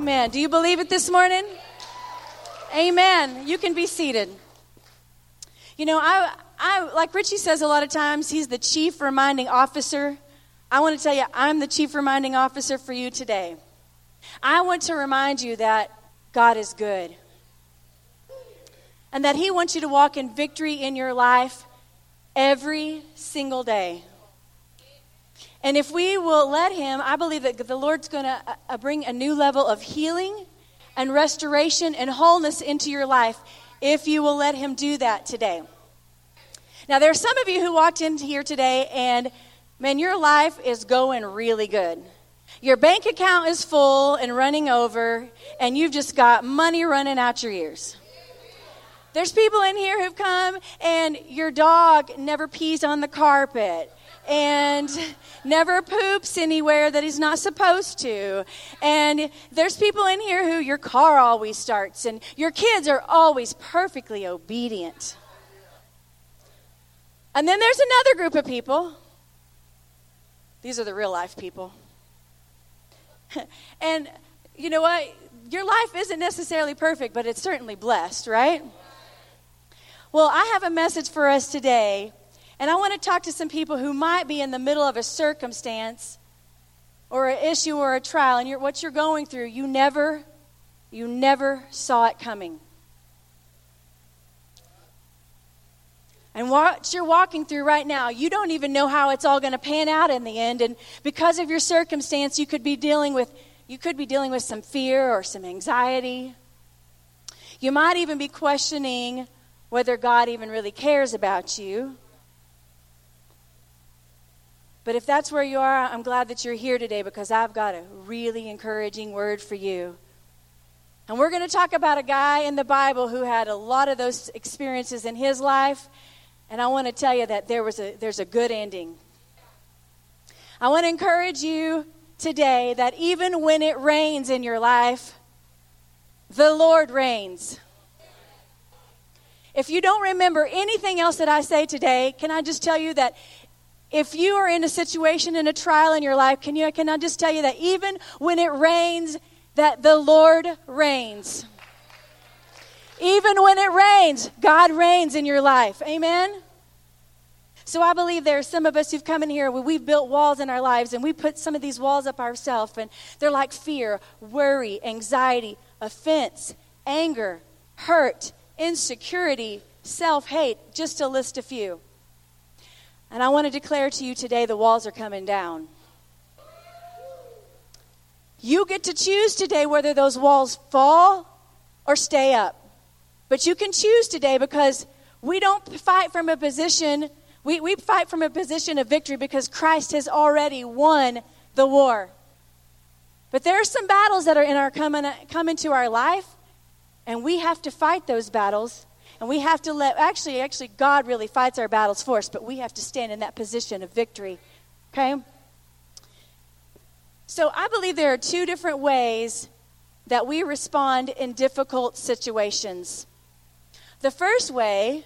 Amen. Do you believe it this morning? Amen. You can be seated. You know, I, I, like Richie says a lot of times, he's the chief reminding officer. I want to tell you, I'm the chief reminding officer for you today. I want to remind you that God is good and that He wants you to walk in victory in your life every single day. And if we will let Him, I believe that the Lord's going to uh, bring a new level of healing and restoration and wholeness into your life if you will let Him do that today. Now, there are some of you who walked in here today and, man, your life is going really good. Your bank account is full and running over, and you've just got money running out your ears. There's people in here who've come and your dog never pees on the carpet and never poops anywhere that he's not supposed to. And there's people in here who your car always starts and your kids are always perfectly obedient. And then there's another group of people. These are the real life people. and you know what? Your life isn't necessarily perfect, but it's certainly blessed, right? Well, I have a message for us today, and I want to talk to some people who might be in the middle of a circumstance or an issue or a trial, and you're, what you're going through, you never, you never saw it coming. And what you're walking through right now, you don't even know how it's all going to pan out in the end. And because of your circumstance, you could be dealing with you could be dealing with some fear or some anxiety. You might even be questioning whether God even really cares about you. But if that's where you are, I'm glad that you're here today because I've got a really encouraging word for you. And we're going to talk about a guy in the Bible who had a lot of those experiences in his life. And I want to tell you that there was a, there's a good ending. I want to encourage you today that even when it rains in your life, the Lord reigns. If you don't remember anything else that I say today, can I just tell you that if you are in a situation in a trial in your life, can you can I just tell you that even when it rains, that the Lord reigns. Even when it rains, God reigns in your life. Amen. So I believe there are some of us who've come in here where we've built walls in our lives and we put some of these walls up ourselves and they're like fear, worry, anxiety, offense, anger, hurt, insecurity, self hate, just to list a few. And I want to declare to you today the walls are coming down. You get to choose today whether those walls fall or stay up. But you can choose today because we don't fight from a position, we, we fight from a position of victory because Christ has already won the war. But there are some battles that are in our coming, coming to our life and we have to fight those battles. And we have to let, actually, actually, God really fights our battles for us, but we have to stand in that position of victory. Okay? So I believe there are two different ways that we respond in difficult situations. The first way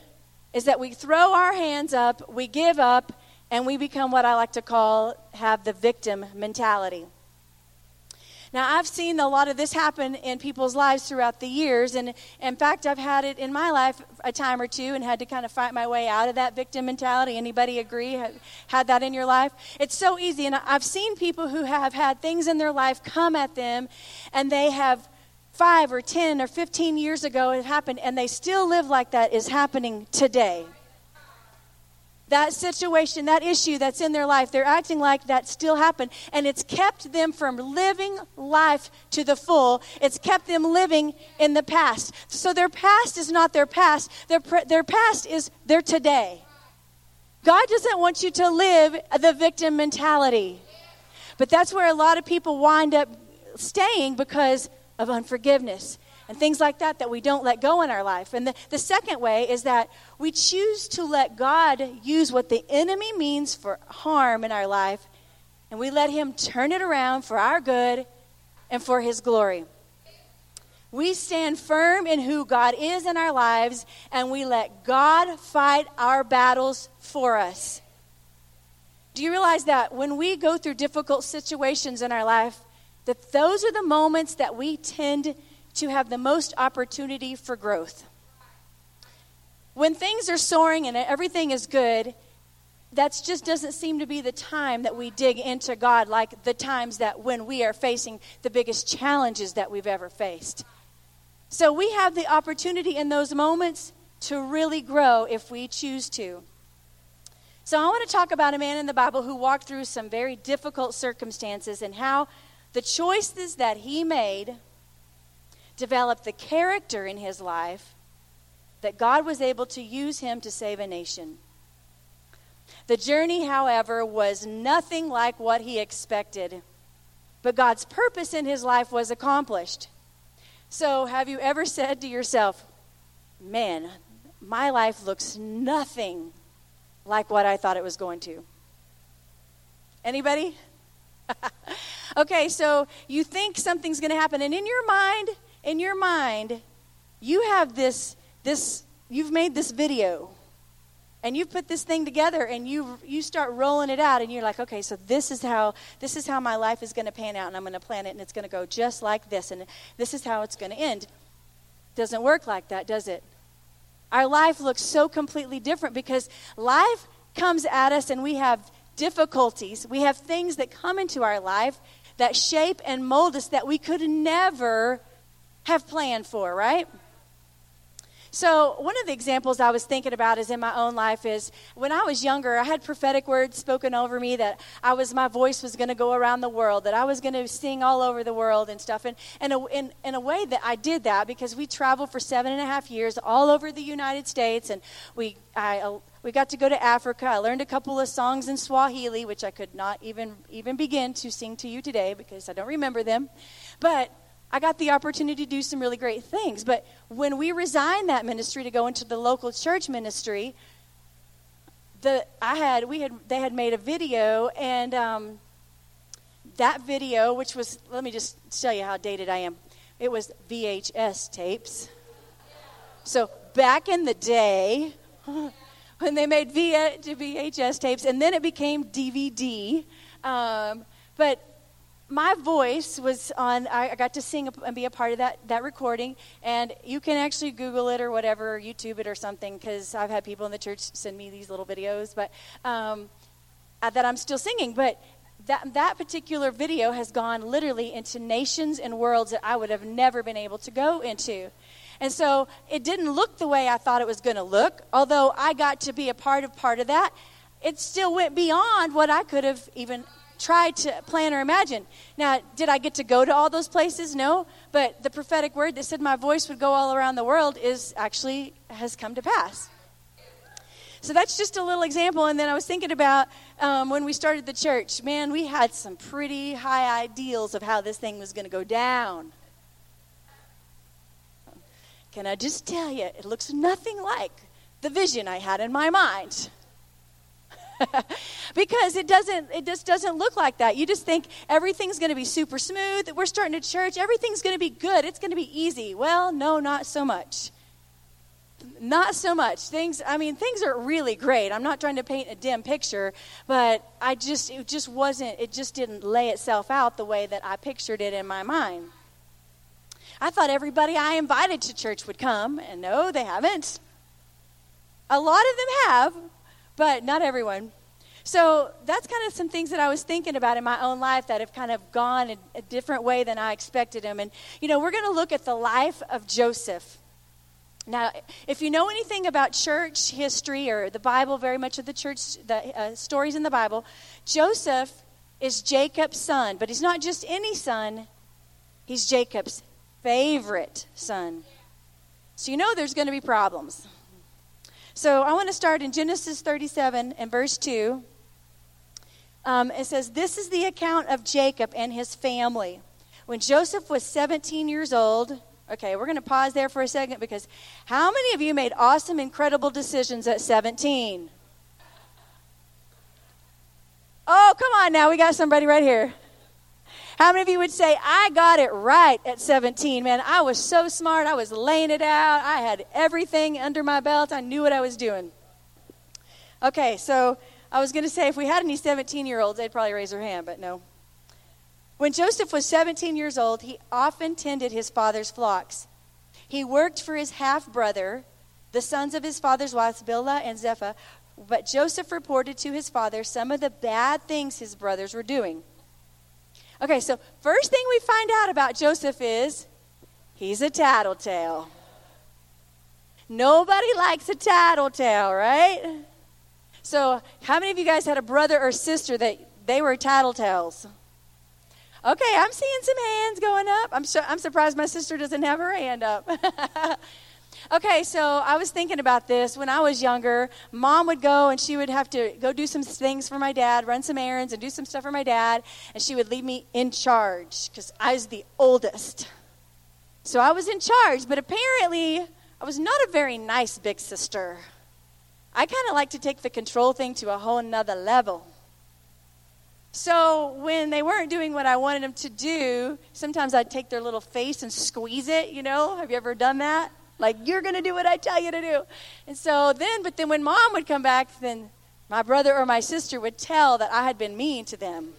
is that we throw our hands up, we give up, and we become what I like to call have the victim mentality. Now, I've seen a lot of this happen in people's lives throughout the years. And in fact, I've had it in my life a time or two and had to kind of fight my way out of that victim mentality. Anybody agree? Have, Had that in your life? It's so easy. And I've seen people who have had things in their life come at them and they have five or 10 or 15 years ago it happened and they still live like that is happening today that situation, that issue that's in their life, they're acting like that still happened. And it's kept them from living life to the full. It's kept them living in the past. So their past is not their past, their, their past is their today. God doesn't want you to live the victim mentality. But that's where a lot of people wind up staying because of unforgiveness and things like that that we don't let go in our life. And the, the second way is that we choose to let God use what the enemy means for harm in our life, and we let Him turn it around for our good and for His glory. We stand firm in who God is in our lives, and we let God fight our battles for us. Do you realize that when we go through difficult situations in our life, that those are the moments that we tend to have the most opportunity for growth. When things are soaring and everything is good, that just doesn't seem to be the time that we dig into God like the times that when we are facing the biggest challenges that we've ever faced. So we have the opportunity in those moments to really grow if we choose to. So I want to talk about a man in the Bible who walked through some very difficult circumstances and how the choices that he made developed the character in his life that God was able to use him to save a nation. The journey, however, was nothing like what he expected, but God's purpose in his life was accomplished. So, have you ever said to yourself, Man, my life looks nothing like what I thought it was going to? Anybody? okay, so you think something's going to happen, and in your mind, in your mind, you have this, this, you've made this video and you've put this thing together and you you start rolling it out and you're like okay so this is how this is how my life is going to pan out and i'm going to plan it and it's going to go just like this and this is how it's going to end. Doesn't work like that does it? Our life looks so completely different because life comes at us and we have difficulties. We have things that come into our life that shape and mold us that we could never have planned for, right? So, one of the examples I was thinking about is in my own life is when I was younger, I had prophetic words spoken over me that I was my voice was going to go around the world, that I was going to sing all over the world and stuff. And, and a, in, in a way that I did that because we traveled for seven and a half years all over the United States, and we I, uh, we got to go to Africa. I learned a couple of songs in Swahili, which I could not even even begin to sing to you today because I don't remember them. But I got the opportunity to do some really great things. But when we resigned that ministry to go into the local church ministry, the I had we had they had made a video and um, that video, which was let me just tell you how dated I am. It was VHS tapes. So back in the day, when they made VHS tapes, and then it became DVD. Um, but my voice was on i got to sing and be a part of that, that recording. And you can actually google it or whatever or youtube it or something because i've had people in the church send me these little videos but um, uh, that i'm still singing. But that, that particular video has gone literally into nations and worlds that i would have never been able to go into. And so it didn't look the way i thought it was going to look. Although i got to be a part of part of that it still went beyond what i could have even tried to plan or imagine. Now, did I get to go to all those places? No. But the prophetic word that said my voice would go all around the world is actually has come to pass. So that's just a little example. And then I was thinking about um, when we started the church. Man, we had some pretty high ideals of how this thing was going to go down. Can I just tell you, it looks nothing like the vision I had in my mind. because it doesn't it just doesn't look like that. You just think everything's going to be super smooth we're starting a church everything's going to be good it's going to be easy. Well no not so much. Not so much. Things i mean things are really great. I'm not trying to paint a dim picture but i just it just wasn't it just didn't lay itself out the way that i pictured it in my mind. I thought everybody i invited to church would come and no they haven't. A lot of them have but not everyone. So that's kind of some things that I was thinking about in my own life that have kind of gone a, a different way than I expected them. And, you know, we're going to look at the life of Joseph. Now, if you know anything about church history or the Bible, very much of the church, the uh, stories in the Bible, Joseph is Jacob's son, but he's not just any son, he's Jacob's favorite son. So you know there's going to be problems. So I want to start in Genesis 37 and verse 2. Um, it says, This is the account of Jacob and his family. When Joseph was 17 years old, okay, we're going to pause there for a second because how many of you made awesome, incredible decisions at 17? Oh, come on now. We got somebody right here. How many of you would say, I got it right at 17? Man, I was so smart. I was laying it out. I had everything under my belt. I knew what I was doing. Okay, so I was going to say if we had any 17 year olds, they'd probably raise their hand, but no. When Joseph was 17 years old, he often tended his father's flocks. He worked for his half brother, the sons of his father's wives, Bilhah and Zilpah, but Joseph reported to his father some of the bad things his brothers were doing. Okay, so first thing we find out about Joseph is he's a tattletale. Nobody likes a tattletale, right? So, how many of you guys had a brother or sister that they were tattletales? Okay, I'm seeing some hands going up. I'm, su- I'm surprised my sister doesn't have her hand up. okay, so I was thinking about this. When I was younger, mom would go and she would have to go do some things for my dad, run some errands, and do some stuff for my dad, and she would leave me in charge because I was the oldest. So I was in charge, but apparently I was not a very nice big sister. I kind of like to take the control thing to a whole nother level. So when they weren't doing what I wanted them to do, sometimes I'd take their little face and squeeze it, you know? Have you ever done that? Like, you're going to do what I tell you to do. And so then, but then when mom would come back, then my brother or my sister would tell that I had been mean to them.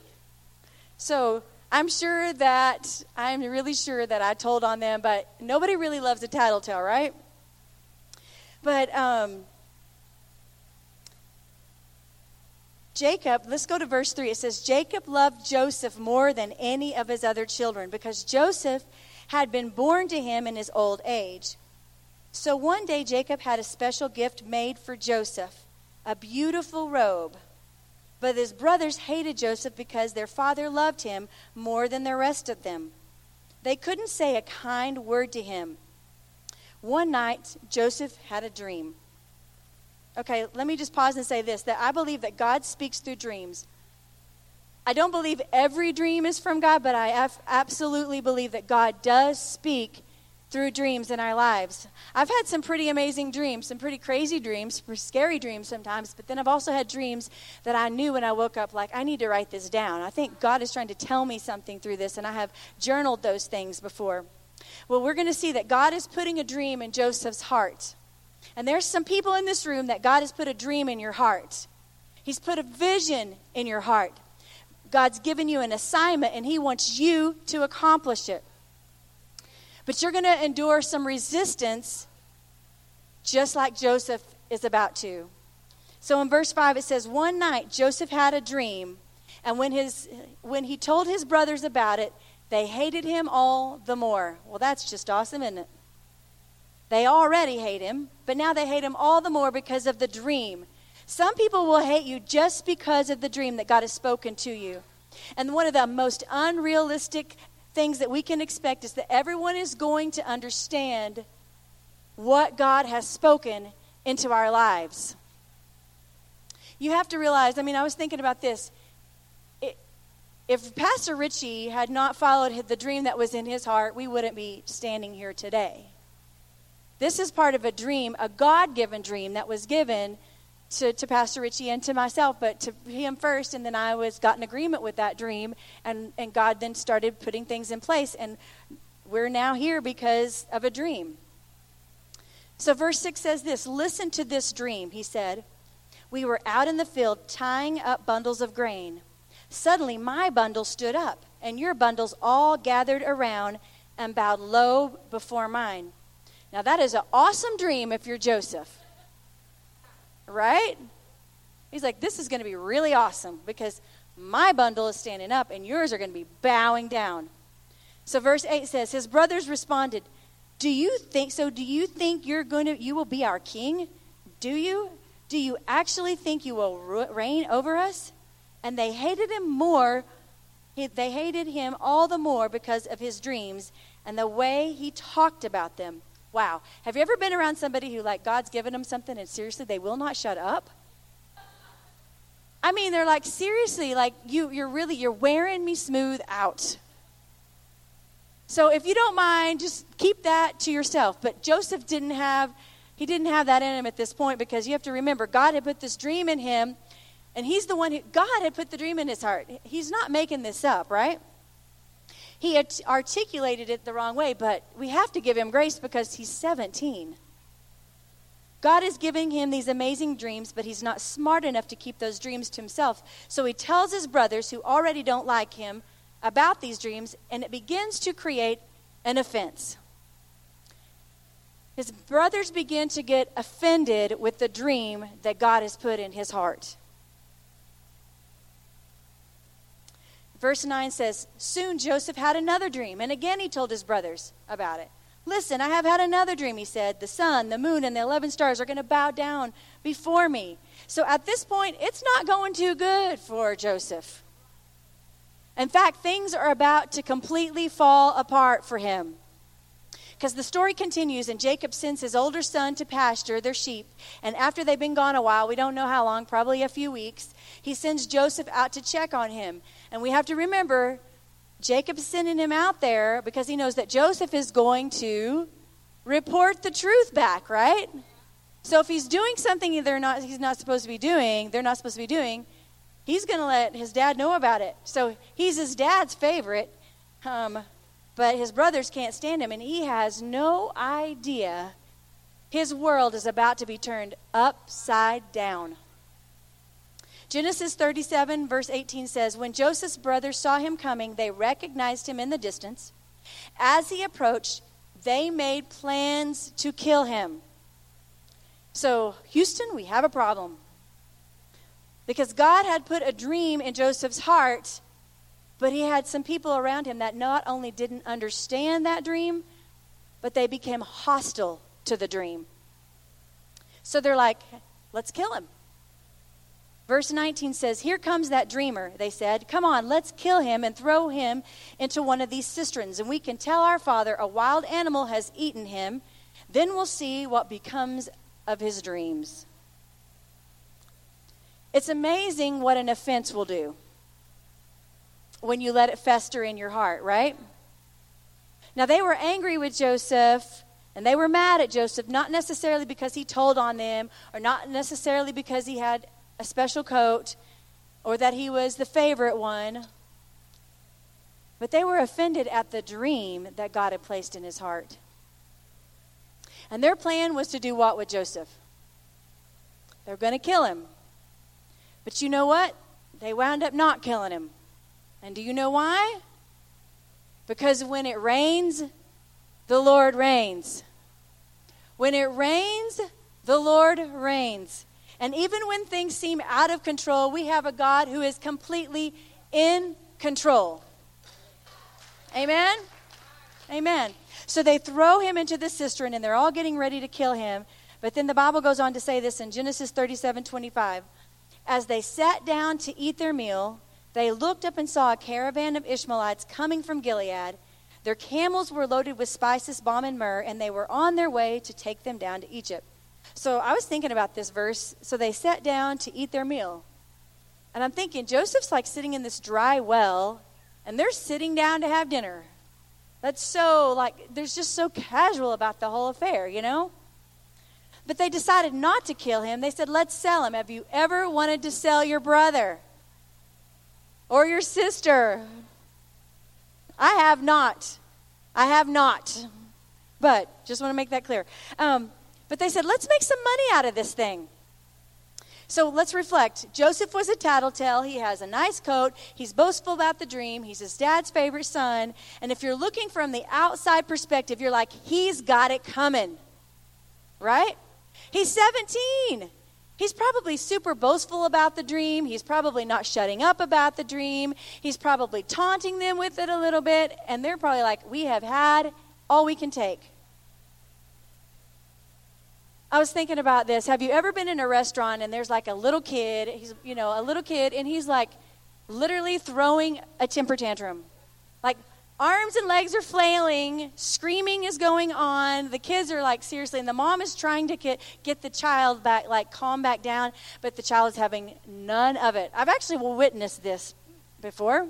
So I'm sure that, I'm really sure that I told on them, but nobody really loves a tattletale, right? But um, Jacob, let's go to verse 3. It says, Jacob loved Joseph more than any of his other children because Joseph had been born to him in his old age. So one day Jacob had a special gift made for Joseph a beautiful robe. But his brothers hated Joseph because their father loved him more than the rest of them. They couldn't say a kind word to him. One night, Joseph had a dream. Okay, let me just pause and say this that I believe that God speaks through dreams. I don't believe every dream is from God, but I absolutely believe that God does speak through dreams in our lives. I've had some pretty amazing dreams, some pretty crazy dreams, scary dreams sometimes, but then I've also had dreams that I knew when I woke up, like, I need to write this down. I think God is trying to tell me something through this, and I have journaled those things before. Well, we're going to see that God is putting a dream in Joseph's heart. And there's some people in this room that God has put a dream in your heart. He's put a vision in your heart. God's given you an assignment and He wants you to accomplish it. But you're going to endure some resistance just like Joseph is about to. So in verse 5 it says one night Joseph had a dream and when his when he told his brothers about it they hated him all the more. Well that's just awesome isn't it? They already hate him, but now they hate him all the more because of the dream. Some people will hate you just because of the dream that God has spoken to you. And one of the most unrealistic things that we can expect is that everyone is going to understand what God has spoken into our lives. You have to realize, I mean, I was thinking about this. if Pastor Richie had not followed the dream that was in his heart, we wouldn't be standing here today. This is part of a dream, a God given dream that was given to, to Pastor Richie and to myself, but to him first, and then I was got in agreement with that dream, and, and God then started putting things in place, and we're now here because of a dream. So, verse 6 says this Listen to this dream, he said. We were out in the field tying up bundles of grain. Suddenly, my bundle stood up, and your bundles all gathered around and bowed low before mine. Now, that is an awesome dream if you're Joseph. Right? He's like, this is going to be really awesome because my bundle is standing up and yours are going to be bowing down. So verse 8 says, His brothers responded, Do you think so? Do you think you're going to you will be our king? Do you? Do you actually think you will reign over us? And they hated him more. They hated him all the more because of his dreams and the way he talked about them. Wow. Have you ever been around somebody who, like, God's given them something and seriously they will not shut up? I mean, they're like, seriously, like, you, you're really, you're wearing me smooth out. So if you don't mind, just keep that to yourself. But Joseph didn't have, he didn't have that in him at this point because you have to remember, God had put this dream in him, and he's the one who, God had put the dream in his heart. He's not making this up, right? He articulated it the wrong way, but we have to give him grace because he's 17. God is giving him these amazing dreams, but he's not smart enough to keep those dreams to himself. So he tells his brothers, who already don't like him, about these dreams, and it begins to create an offense. His brothers begin to get offended with the dream that God has put in his heart. Verse 9 says, Soon Joseph had another dream, and again he told his brothers about it. Listen, I have had another dream, he said. The sun, the moon, and the 11 stars are going to bow down before me. So at this point, it's not going too good for Joseph. In fact, things are about to completely fall apart for him. Because the story continues, and Jacob sends his older son to pasture their sheep. And after they've been gone a while, we don't know how long, probably a few weeks, he sends Joseph out to check on him. And we have to remember, Jacob's sending him out there because he knows that Joseph is going to report the truth back, right? So if he's doing something they're not, he's not supposed to be doing, they're not supposed to be doing, he's going to let his dad know about it. So he's his dad's favorite, um, but his brothers can't stand him, and he has no idea his world is about to be turned upside down. Genesis 37, verse 18 says When Joseph's brothers saw him coming, they recognized him in the distance. As he approached, they made plans to kill him. So, Houston, we have a problem. Because God had put a dream in Joseph's heart, but he had some people around him that not only didn't understand that dream, but they became hostile to the dream. So they're like, let's kill him. Verse 19 says, Here comes that dreamer, they said. Come on, let's kill him and throw him into one of these cisterns, and we can tell our father a wild animal has eaten him. Then we'll see what becomes of his dreams. It's amazing what an offense will do when you let it fester in your heart, right? Now, they were angry with Joseph and they were mad at Joseph, not necessarily because he told on them or not necessarily because he had a special coat or that he was the favorite one, but they were offended at the dream that God had placed in his heart. And their plan was to do what with Joseph? They're going to kill him. But you know what? They wound up not killing him. And do you know why? Because when it rains, the Lord reigns. When it rains, the Lord reigns. And even when things seem out of control, we have a God who is completely in control. Amen? Amen. So they throw him into the cistern and they're all getting ready to kill him. But then the Bible goes on to say this in Genesis 37 25. As they sat down to eat their meal, they looked up and saw a caravan of Ishmaelites coming from Gilead. Their camels were loaded with spices, balm, and myrrh, and they were on their way to take them down to Egypt. So I was thinking about this verse. So they sat down to eat their meal. And I'm thinking, Joseph's like sitting in this dry well, and they're sitting down to have dinner. That's so, like, there's just so casual about the whole affair, you know? But they decided not to kill him. They said, let's sell him. Have you ever wanted to sell your brother or your sister? I have not. I have not. But just want to make that clear. Um, but they said, let's make some money out of this thing. So let's reflect. Joseph was a tattletale. He has a nice coat. He's boastful about the dream. He's his dad's favorite son. And if you're looking from the outside perspective, you're like, he's got it coming. Right? He's 17. He's probably super boastful about the dream. He's probably not shutting up about the dream. He's probably taunting them with it a little bit. And they're probably like, We have had all we can take. I was thinking about this. Have you ever been in a restaurant and there's like a little kid, he's, you know, a little kid, and he's like literally throwing a temper tantrum? Like arms and legs are flailing, screaming is going on. The kids are like seriously, and the mom is trying to get get the child back, like calm back down, but the child is having none of it. I've actually witnessed this before.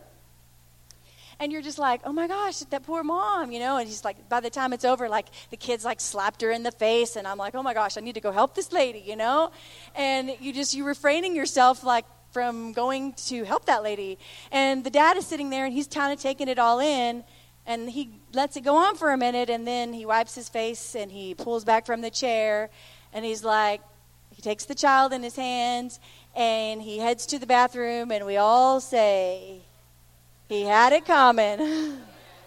And you're just like, oh my gosh, that poor mom, you know? And he's like, by the time it's over, like the kids like slapped her in the face, and I'm like, oh my gosh, I need to go help this lady, you know? And you just, you're refraining yourself like from going to help that lady. And the dad is sitting there and he's kind of taking it all in and he lets it go on for a minute and then he wipes his face and he pulls back from the chair and he's like, he takes the child in his hands and he heads to the bathroom and we all say, He had it coming.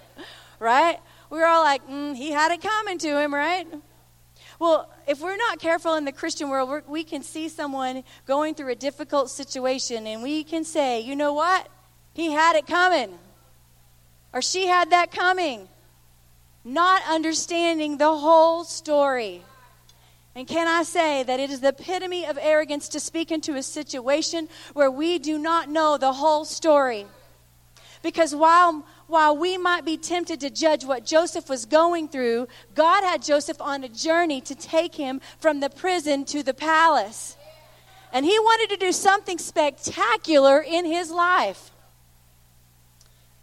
right? We were all like, mm, he had it coming to him, right? Well, if we're not careful in the Christian world, we can see someone going through a difficult situation and we can say, you know what? He had it coming. Or she had that coming. Not understanding the whole story. And can I say that it is the epitome of arrogance to speak into a situation where we do not know the whole story? Because while while we might be tempted to judge what Joseph was going through, God had Joseph on a journey to take him from the prison to the palace. And he wanted to do something spectacular in his life.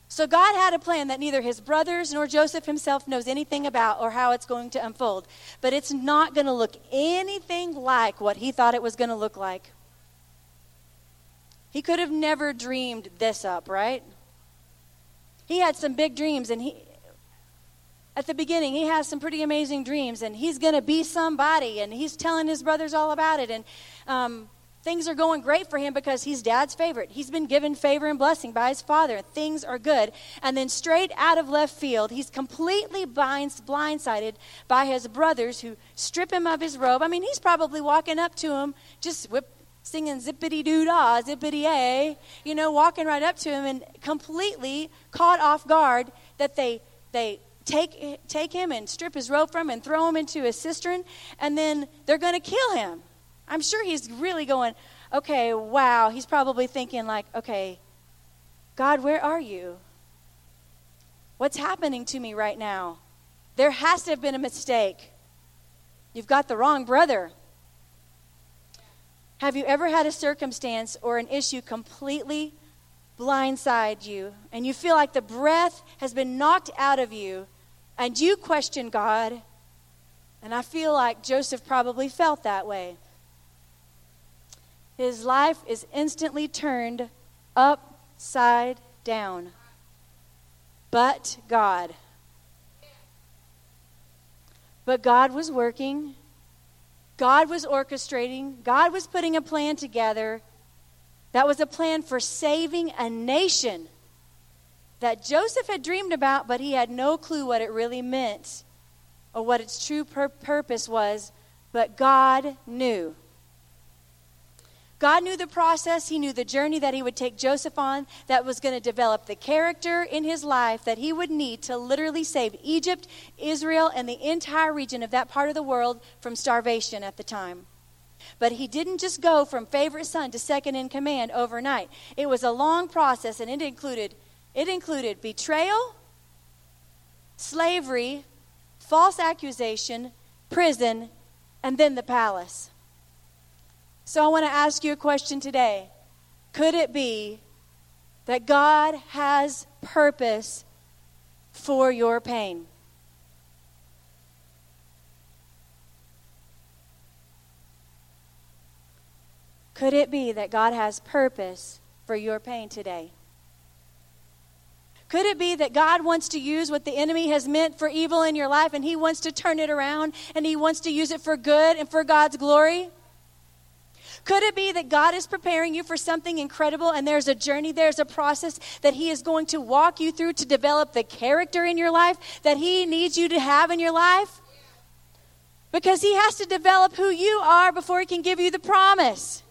So God had a plan that neither his brothers nor Joseph himself knows anything about or how it's going to unfold. But it's not going to look anything like what he thought it was going to look like. He could have never dreamed this up, right? He had some big dreams and he at the beginning he has some pretty amazing dreams and he's going to be somebody and he's telling his brothers all about it and um, things are going great for him because he's dad's favorite. He's been given favor and blessing by his father things are good. And then straight out of left field he's completely blind, blindsided by his brothers who strip him of his robe. I mean he's probably walking up to him just whip singing zippity doo dah, zippity a, you know, walking right up to him and completely caught off guard that they they take take him and strip his robe from him and throw him into a cistern and then they're going to kill him. I'm sure he's really going, okay, wow. He's probably thinking like, okay, God, where are you? What's happening to me right now? There has to have been a mistake. You've got the wrong brother. Have you ever had a circumstance or an issue completely blindside you and you feel like the breath has been knocked out of you and you question God? And I feel like Joseph probably felt that way. His life is instantly turned upside down. But God. But God was working God was orchestrating, God was putting a plan together that was a plan for saving a nation that Joseph had dreamed about, but he had no clue what it really meant or what its true pur- purpose was, but God knew. God knew the process. He knew the journey that He would take Joseph on that was going to develop the character in his life that he would need to literally save Egypt, Israel, and the entire region of that part of the world from starvation at the time. But he didn't just go from favorite son to second in command overnight. It was a long process, and it included, it included betrayal, slavery, false accusation, prison, and then the palace. So I want to ask you a question today. Could it be that God has purpose for your pain? Could it be that God has purpose for your pain today? Could it be that God wants to use what the enemy has meant for evil in your life and he wants to turn it around and he wants to use it for good and for God's glory? Could it be that God is preparing you for something incredible and there's a journey, there's a process that He is going to walk you through to develop the character in your life that He needs you to have in your life? Because He has to develop who you are before He can give you the promise.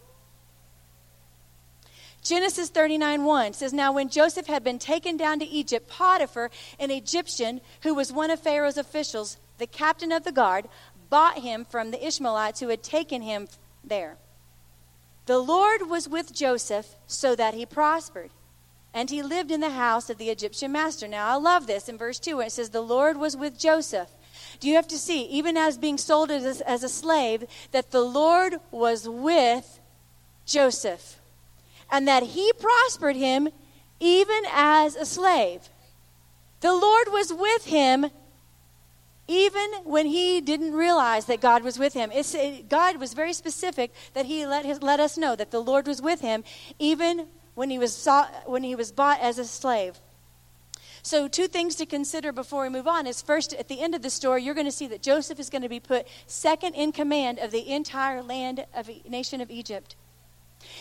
Genesis 39 1 says, Now when Joseph had been taken down to Egypt, Potiphar, an Egyptian who was one of Pharaoh's officials, the captain of the guard, bought him from the Ishmaelites who had taken him there. The Lord was with Joseph so that he prospered. And he lived in the house of the Egyptian master. Now, I love this in verse 2 where it says, The Lord was with Joseph. Do you have to see, even as being sold as, as a slave, that the Lord was with Joseph and that he prospered him even as a slave? The Lord was with him even when he didn't realize that God was with him. It, God was very specific that he let, his, let us know that the Lord was with him, even when he, was when he was bought as a slave. So, two things to consider before we move on is first, at the end of the story, you're going to see that Joseph is going to be put second in command of the entire land of nation of Egypt.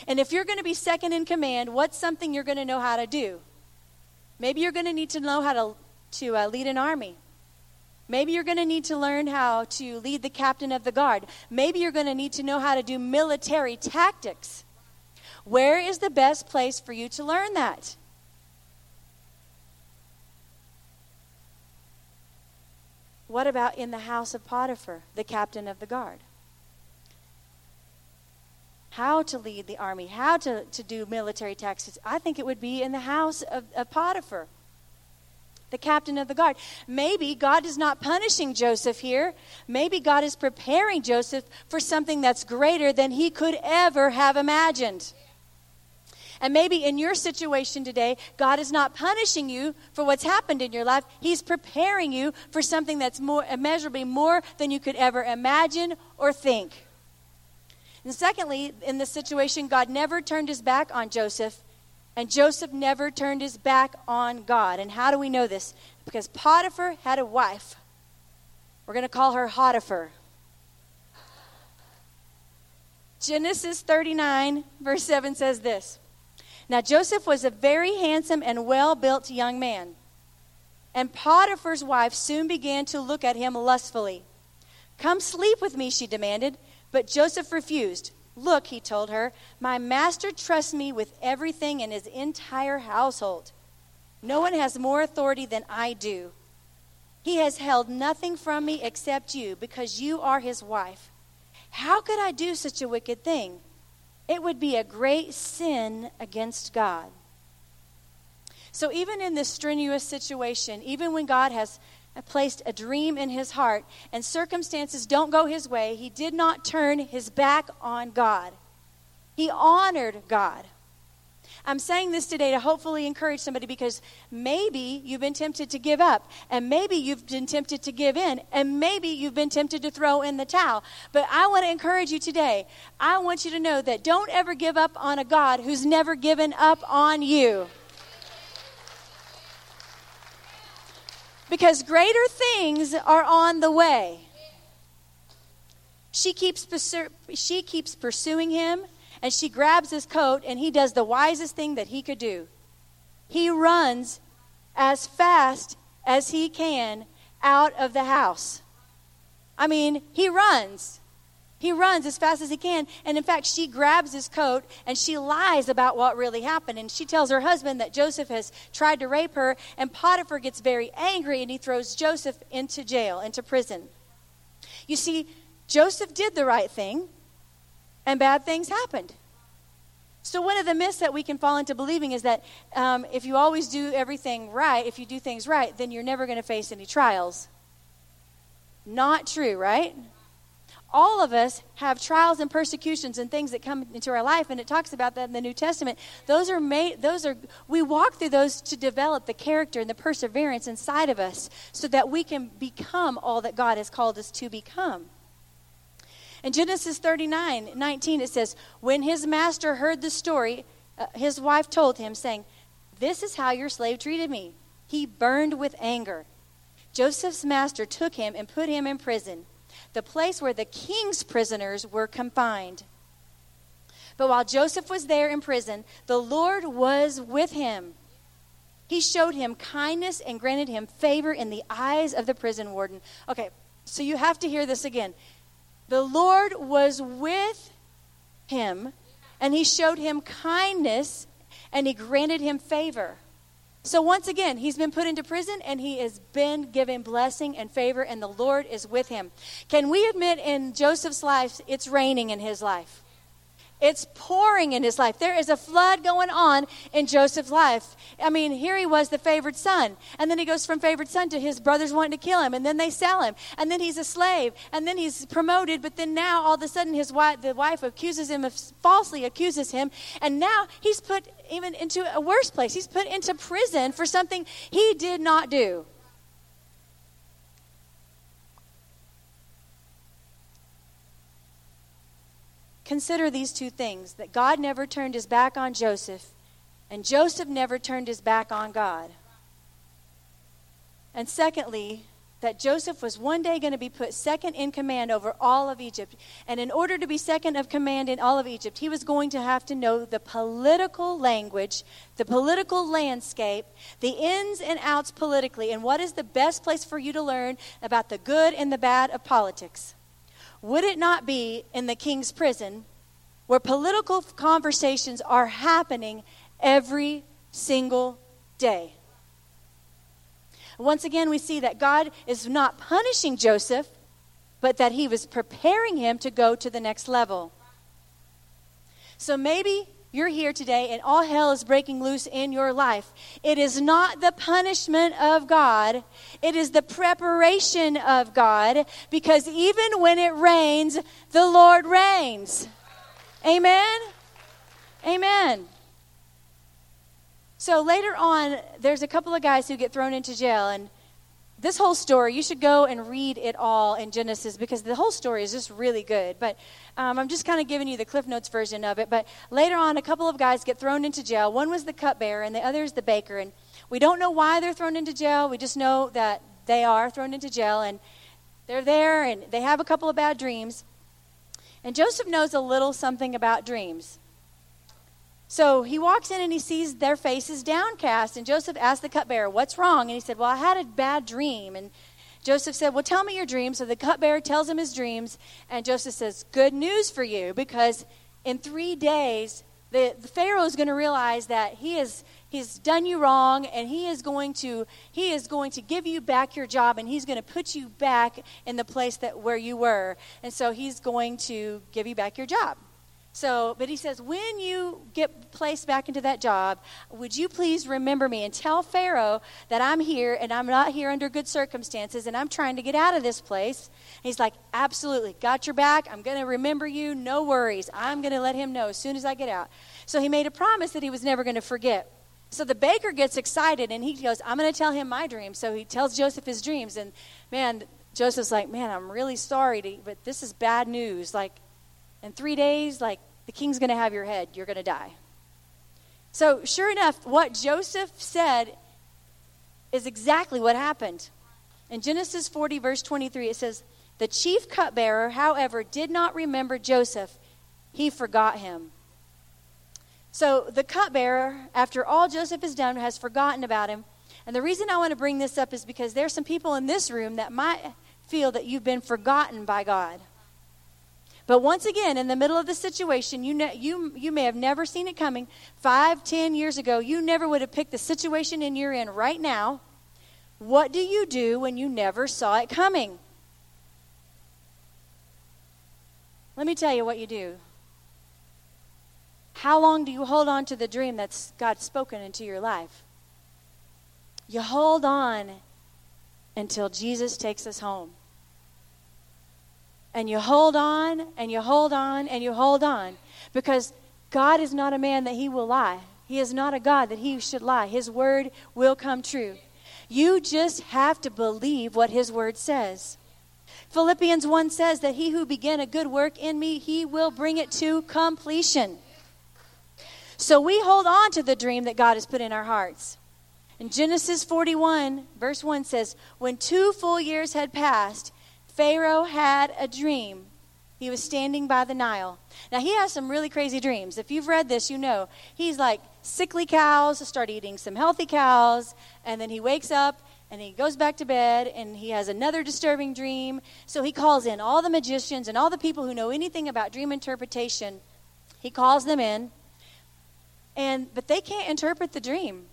And if you're going to be second in command, what's something you're going to know how to do? Maybe you're going to need to know how to, to uh, lead an army. Maybe you're going to need to learn how to lead the captain of the guard. Maybe you're going to need to know how to do military tactics. Where is the best place for you to learn that? What about in the house of Potiphar, the captain of the guard? How to lead the army, how to, to do military tactics. I think it would be in the house of, of Potiphar the captain of the guard. Maybe God is not punishing Joseph here. Maybe God is preparing Joseph for something that's greater than he could ever have imagined. And maybe in your situation today, God is not punishing you for what's happened in your life. He's preparing you for something that's more immeasurably more than you could ever imagine or think. And secondly, in this situation, God never turned his back on Joseph and Joseph never turned his back on God. And how do we know this? Because Potiphar had a wife. We're going to call her Hotiphar. Genesis 39, verse 7 says this Now Joseph was a very handsome and well built young man. And Potiphar's wife soon began to look at him lustfully. Come sleep with me, she demanded. But Joseph refused. Look, he told her, my master trusts me with everything in his entire household. No one has more authority than I do. He has held nothing from me except you, because you are his wife. How could I do such a wicked thing? It would be a great sin against God. So, even in this strenuous situation, even when God has placed a dream in his heart and circumstances don't go his way, he did not turn his back on God. He honored God. I'm saying this today to hopefully encourage somebody because maybe you've been tempted to give up, and maybe you've been tempted to give in, and maybe you've been tempted to throw in the towel. But I want to encourage you today. I want you to know that don't ever give up on a God who's never given up on you. Because greater things are on the way. She keeps, she keeps pursuing him, and she grabs his coat, and he does the wisest thing that he could do. He runs as fast as he can out of the house. I mean, he runs. He runs as fast as he can. And in fact, she grabs his coat and she lies about what really happened. And she tells her husband that Joseph has tried to rape her. And Potiphar gets very angry and he throws Joseph into jail, into prison. You see, Joseph did the right thing and bad things happened. So, one of the myths that we can fall into believing is that um, if you always do everything right, if you do things right, then you're never going to face any trials. Not true, right? All of us have trials and persecutions and things that come into our life and it talks about that in the new testament. Those are made those are we walk through those to develop the character and the perseverance inside of us so that we can become all that god has called us to become. In genesis 39 19 it says when his master heard the story uh, his wife told him saying this is how your slave treated me. He burned with anger joseph's master took him and put him in prison the place where the king's prisoners were confined. But while Joseph was there in prison, the Lord was with him. He showed him kindness and granted him favor in the eyes of the prison warden. Okay, so you have to hear this again. The Lord was with him, and he showed him kindness, and he granted him favor. So once again, he's been put into prison and he has been given blessing and favor, and the Lord is with him. Can we admit in Joseph's life, it's raining in his life? It's pouring in his life. There is a flood going on in Joseph's life. I mean, here he was the favored son. And then he goes from favored son to his brothers wanting to kill him. And then they sell him. And then he's a slave. And then he's promoted. But then now all of a sudden his wife, the wife accuses him of falsely accuses him. And now he's put even into a worse place. He's put into prison for something he did not do. Consider these two things that God never turned his back on Joseph, and Joseph never turned his back on God. And secondly, that Joseph was one day going to be put second in command over all of Egypt. And in order to be second of command in all of Egypt, he was going to have to know the political language, the political landscape, the ins and outs politically, and what is the best place for you to learn about the good and the bad of politics. Would it not be in the king's prison where political conversations are happening every single day? Once again, we see that God is not punishing Joseph, but that he was preparing him to go to the next level. So maybe you're here today and all hell is breaking loose in your life. It is not the punishment of God, it is the preparation of God because even when it rains, the Lord reigns. Amen? Amen. So later on, there's a couple of guys who get thrown into jail, and this whole story, you should go and read it all in Genesis because the whole story is just really good. But um, I'm just kind of giving you the Cliff Notes version of it. But later on, a couple of guys get thrown into jail. One was the cupbearer, and the other is the baker. And we don't know why they're thrown into jail. We just know that they are thrown into jail, and they're there, and they have a couple of bad dreams. And Joseph knows a little something about dreams. So he walks in and he sees their faces downcast. And Joseph asked the cupbearer, What's wrong? And he said, Well, I had a bad dream. And Joseph said, Well, tell me your dream. So the cupbearer tells him his dreams. And Joseph says, Good news for you, because in three days, the, the Pharaoh is going to realize that he is he's done you wrong and he is going to he is going to give you back your job and he's going to put you back in the place that where you were and so he's going to give you back your job so, but he says, when you get placed back into that job, would you please remember me and tell Pharaoh that I'm here and I'm not here under good circumstances and I'm trying to get out of this place? And he's like, absolutely, got your back. I'm going to remember you. No worries. I'm going to let him know as soon as I get out. So he made a promise that he was never going to forget. So the baker gets excited and he goes, I'm going to tell him my dream. So he tells Joseph his dreams. And man, Joseph's like, man, I'm really sorry, to, but this is bad news. Like, in three days, like, the king's going to have your head. You're going to die. So, sure enough, what Joseph said is exactly what happened. In Genesis 40, verse 23, it says, The chief cupbearer, however, did not remember Joseph, he forgot him. So, the cupbearer, after all Joseph has done, has forgotten about him. And the reason I want to bring this up is because there's some people in this room that might feel that you've been forgotten by God. But once again, in the middle of the situation, you, ne- you, you may have never seen it coming. Five, ten years ago, you never would have picked the situation in you're in right now. What do you do when you never saw it coming? Let me tell you what you do. How long do you hold on to the dream that's God spoken into your life? You hold on until Jesus takes us home and you hold on and you hold on and you hold on because God is not a man that he will lie. He is not a God that he should lie. His word will come true. You just have to believe what his word says. Philippians 1 says that he who began a good work in me, he will bring it to completion. So we hold on to the dream that God has put in our hearts. In Genesis 41, verse 1 says, When two full years had passed, Pharaoh had a dream. He was standing by the Nile. Now, he has some really crazy dreams. If you've read this, you know. He's like, sickly cows start eating some healthy cows, and then he wakes up and he goes back to bed and he has another disturbing dream. So he calls in all the magicians and all the people who know anything about dream interpretation. He calls them in, and but they can't interpret the dream.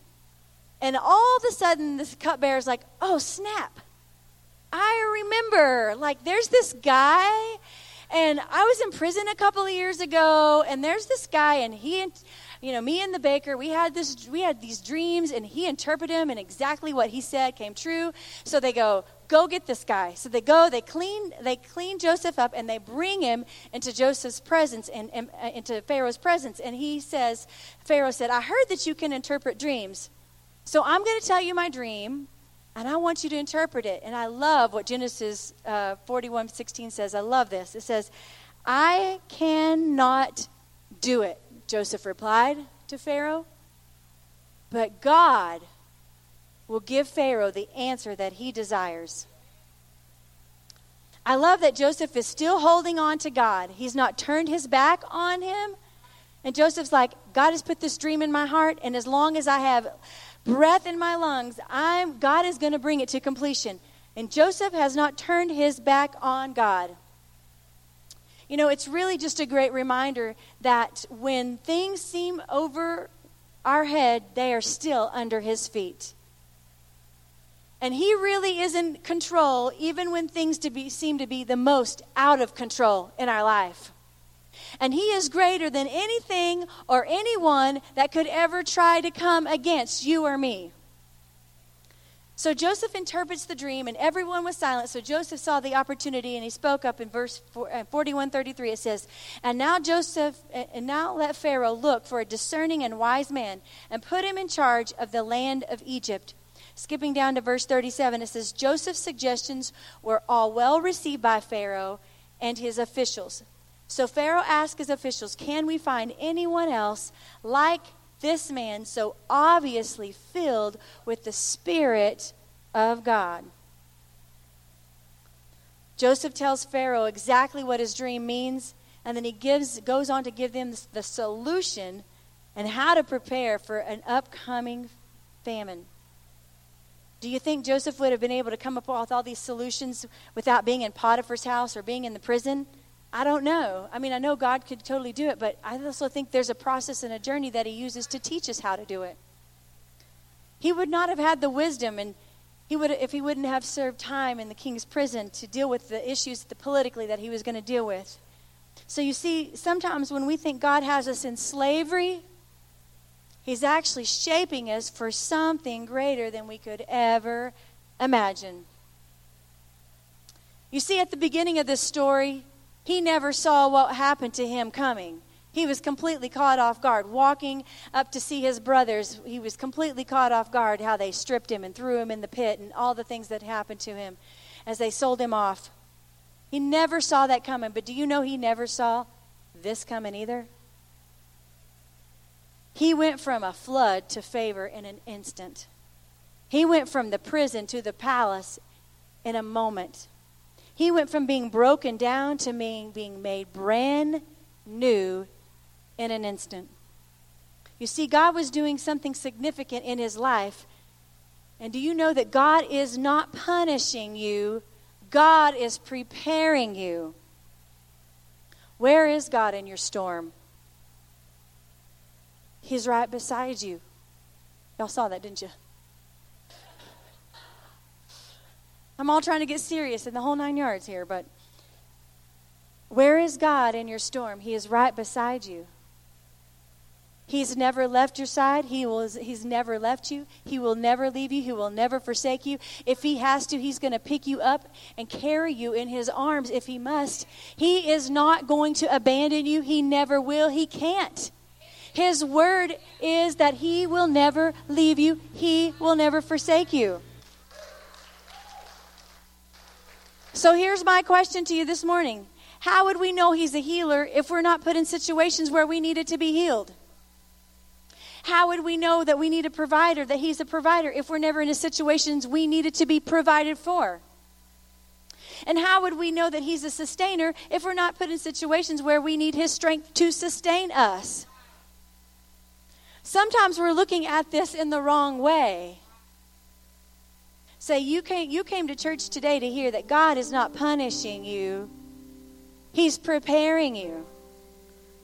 And all of a sudden, this cupbearer's like, "Oh snap! I remember, like, there's this guy, and I was in prison a couple of years ago, and there's this guy, and he, you know, me and the baker, we had this, we had these dreams, and he interpreted them, and exactly what he said came true. So they go, go get this guy. So they go, they clean, they clean Joseph up, and they bring him into Joseph's presence and, and uh, into Pharaoh's presence. And he says, Pharaoh said, I heard that you can interpret dreams. So I'm going to tell you my dream, and I want you to interpret it. And I love what Genesis uh, 41 16 says. I love this. It says, I cannot do it, Joseph replied to Pharaoh. But God will give Pharaoh the answer that he desires. I love that Joseph is still holding on to God. He's not turned his back on him. And Joseph's like, God has put this dream in my heart, and as long as I have breath in my lungs, I'm, God is going to bring it to completion. And Joseph has not turned his back on God. You know, it's really just a great reminder that when things seem over our head, they are still under his feet. And he really is in control even when things to be, seem to be the most out of control in our life. And he is greater than anything or anyone that could ever try to come against you or me. So Joseph interprets the dream, and everyone was silent. So Joseph saw the opportunity, and he spoke up in verse uh, 41 33. It says, And now Joseph, and now let Pharaoh look for a discerning and wise man, and put him in charge of the land of Egypt. Skipping down to verse 37, it says, Joseph's suggestions were all well received by Pharaoh and his officials. So Pharaoh asked his officials, Can we find anyone else like this man so obviously filled with the Spirit of God? Joseph tells Pharaoh exactly what his dream means, and then he gives, goes on to give them the solution and how to prepare for an upcoming famine. Do you think Joseph would have been able to come up with all these solutions without being in Potiphar's house or being in the prison? I don't know. I mean, I know God could totally do it, but I also think there's a process and a journey that He uses to teach us how to do it. He would not have had the wisdom, and he would, if he wouldn't have served time in the king's prison to deal with the issues the politically that he was going to deal with. So you see, sometimes when we think God has us in slavery, He's actually shaping us for something greater than we could ever imagine. You see, at the beginning of this story, he never saw what happened to him coming. He was completely caught off guard. Walking up to see his brothers, he was completely caught off guard how they stripped him and threw him in the pit and all the things that happened to him as they sold him off. He never saw that coming, but do you know he never saw this coming either? He went from a flood to favor in an instant. He went from the prison to the palace in a moment. He went from being broken down to being, being made brand new in an instant. You see, God was doing something significant in his life. And do you know that God is not punishing you? God is preparing you. Where is God in your storm? He's right beside you. Y'all saw that, didn't you? I'm all trying to get serious in the whole nine yards here, but where is God in your storm? He is right beside you. He's never left your side. He will, he's never left you. He will never leave you. He will never forsake you. If he has to, he's going to pick you up and carry you in his arms if he must. He is not going to abandon you. He never will. He can't. His word is that he will never leave you, he will never forsake you. So here's my question to you this morning How would we know He's a healer if we're not put in situations where we needed to be healed? How would we know that we need a provider, that He's a provider, if we're never in a situations we needed to be provided for? And how would we know that He's a sustainer if we're not put in situations where we need His strength to sustain us? Sometimes we're looking at this in the wrong way. Say, you came, you came to church today to hear that God is not punishing you, He's preparing you.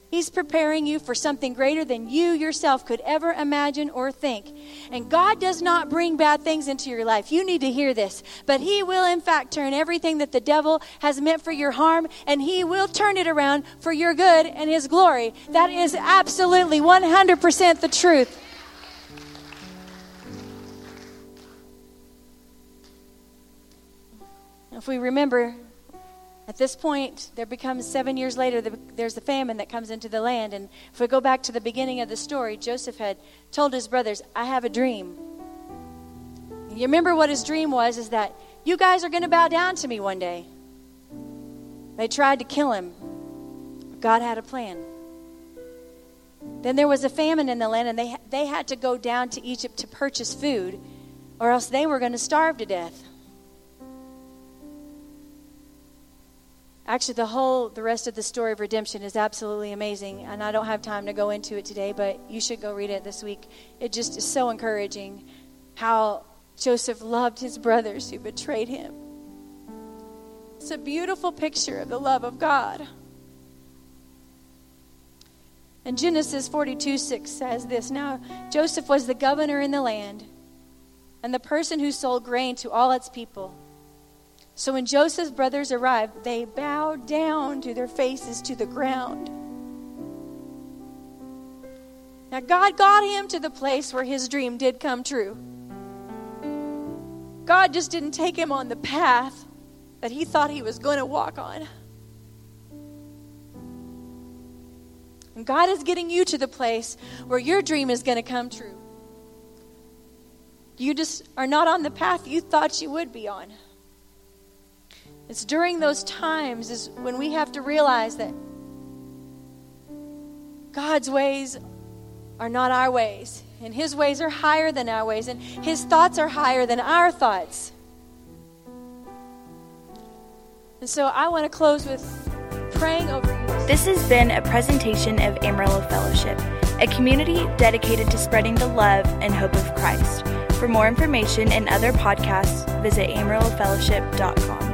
He's preparing you for something greater than you yourself could ever imagine or think. And God does not bring bad things into your life. You need to hear this. But He will, in fact, turn everything that the devil has meant for your harm, and He will turn it around for your good and His glory. That is absolutely 100% the truth. If we remember, at this point, there becomes seven years later, there's a famine that comes into the land. And if we go back to the beginning of the story, Joseph had told his brothers, I have a dream. You remember what his dream was is that you guys are going to bow down to me one day. They tried to kill him. God had a plan. Then there was a famine in the land, and they, they had to go down to Egypt to purchase food, or else they were going to starve to death. Actually, the whole, the rest of the story of redemption is absolutely amazing, and I don't have time to go into it today, but you should go read it this week. It just is so encouraging how Joseph loved his brothers who betrayed him. It's a beautiful picture of the love of God. And Genesis 42 6 says this Now Joseph was the governor in the land and the person who sold grain to all its people. So when Joseph's brothers arrived, they bowed down to their faces to the ground. Now, God got him to the place where his dream did come true. God just didn't take him on the path that he thought he was going to walk on. And God is getting you to the place where your dream is going to come true. You just are not on the path you thought you would be on. It's during those times is when we have to realize that God's ways are not our ways, and His ways are higher than our ways, and His thoughts are higher than our thoughts. And so I want to close with praying over you. This has been a presentation of Amarillo Fellowship, a community dedicated to spreading the love and hope of Christ. For more information and other podcasts, visit amarillofellowship.com.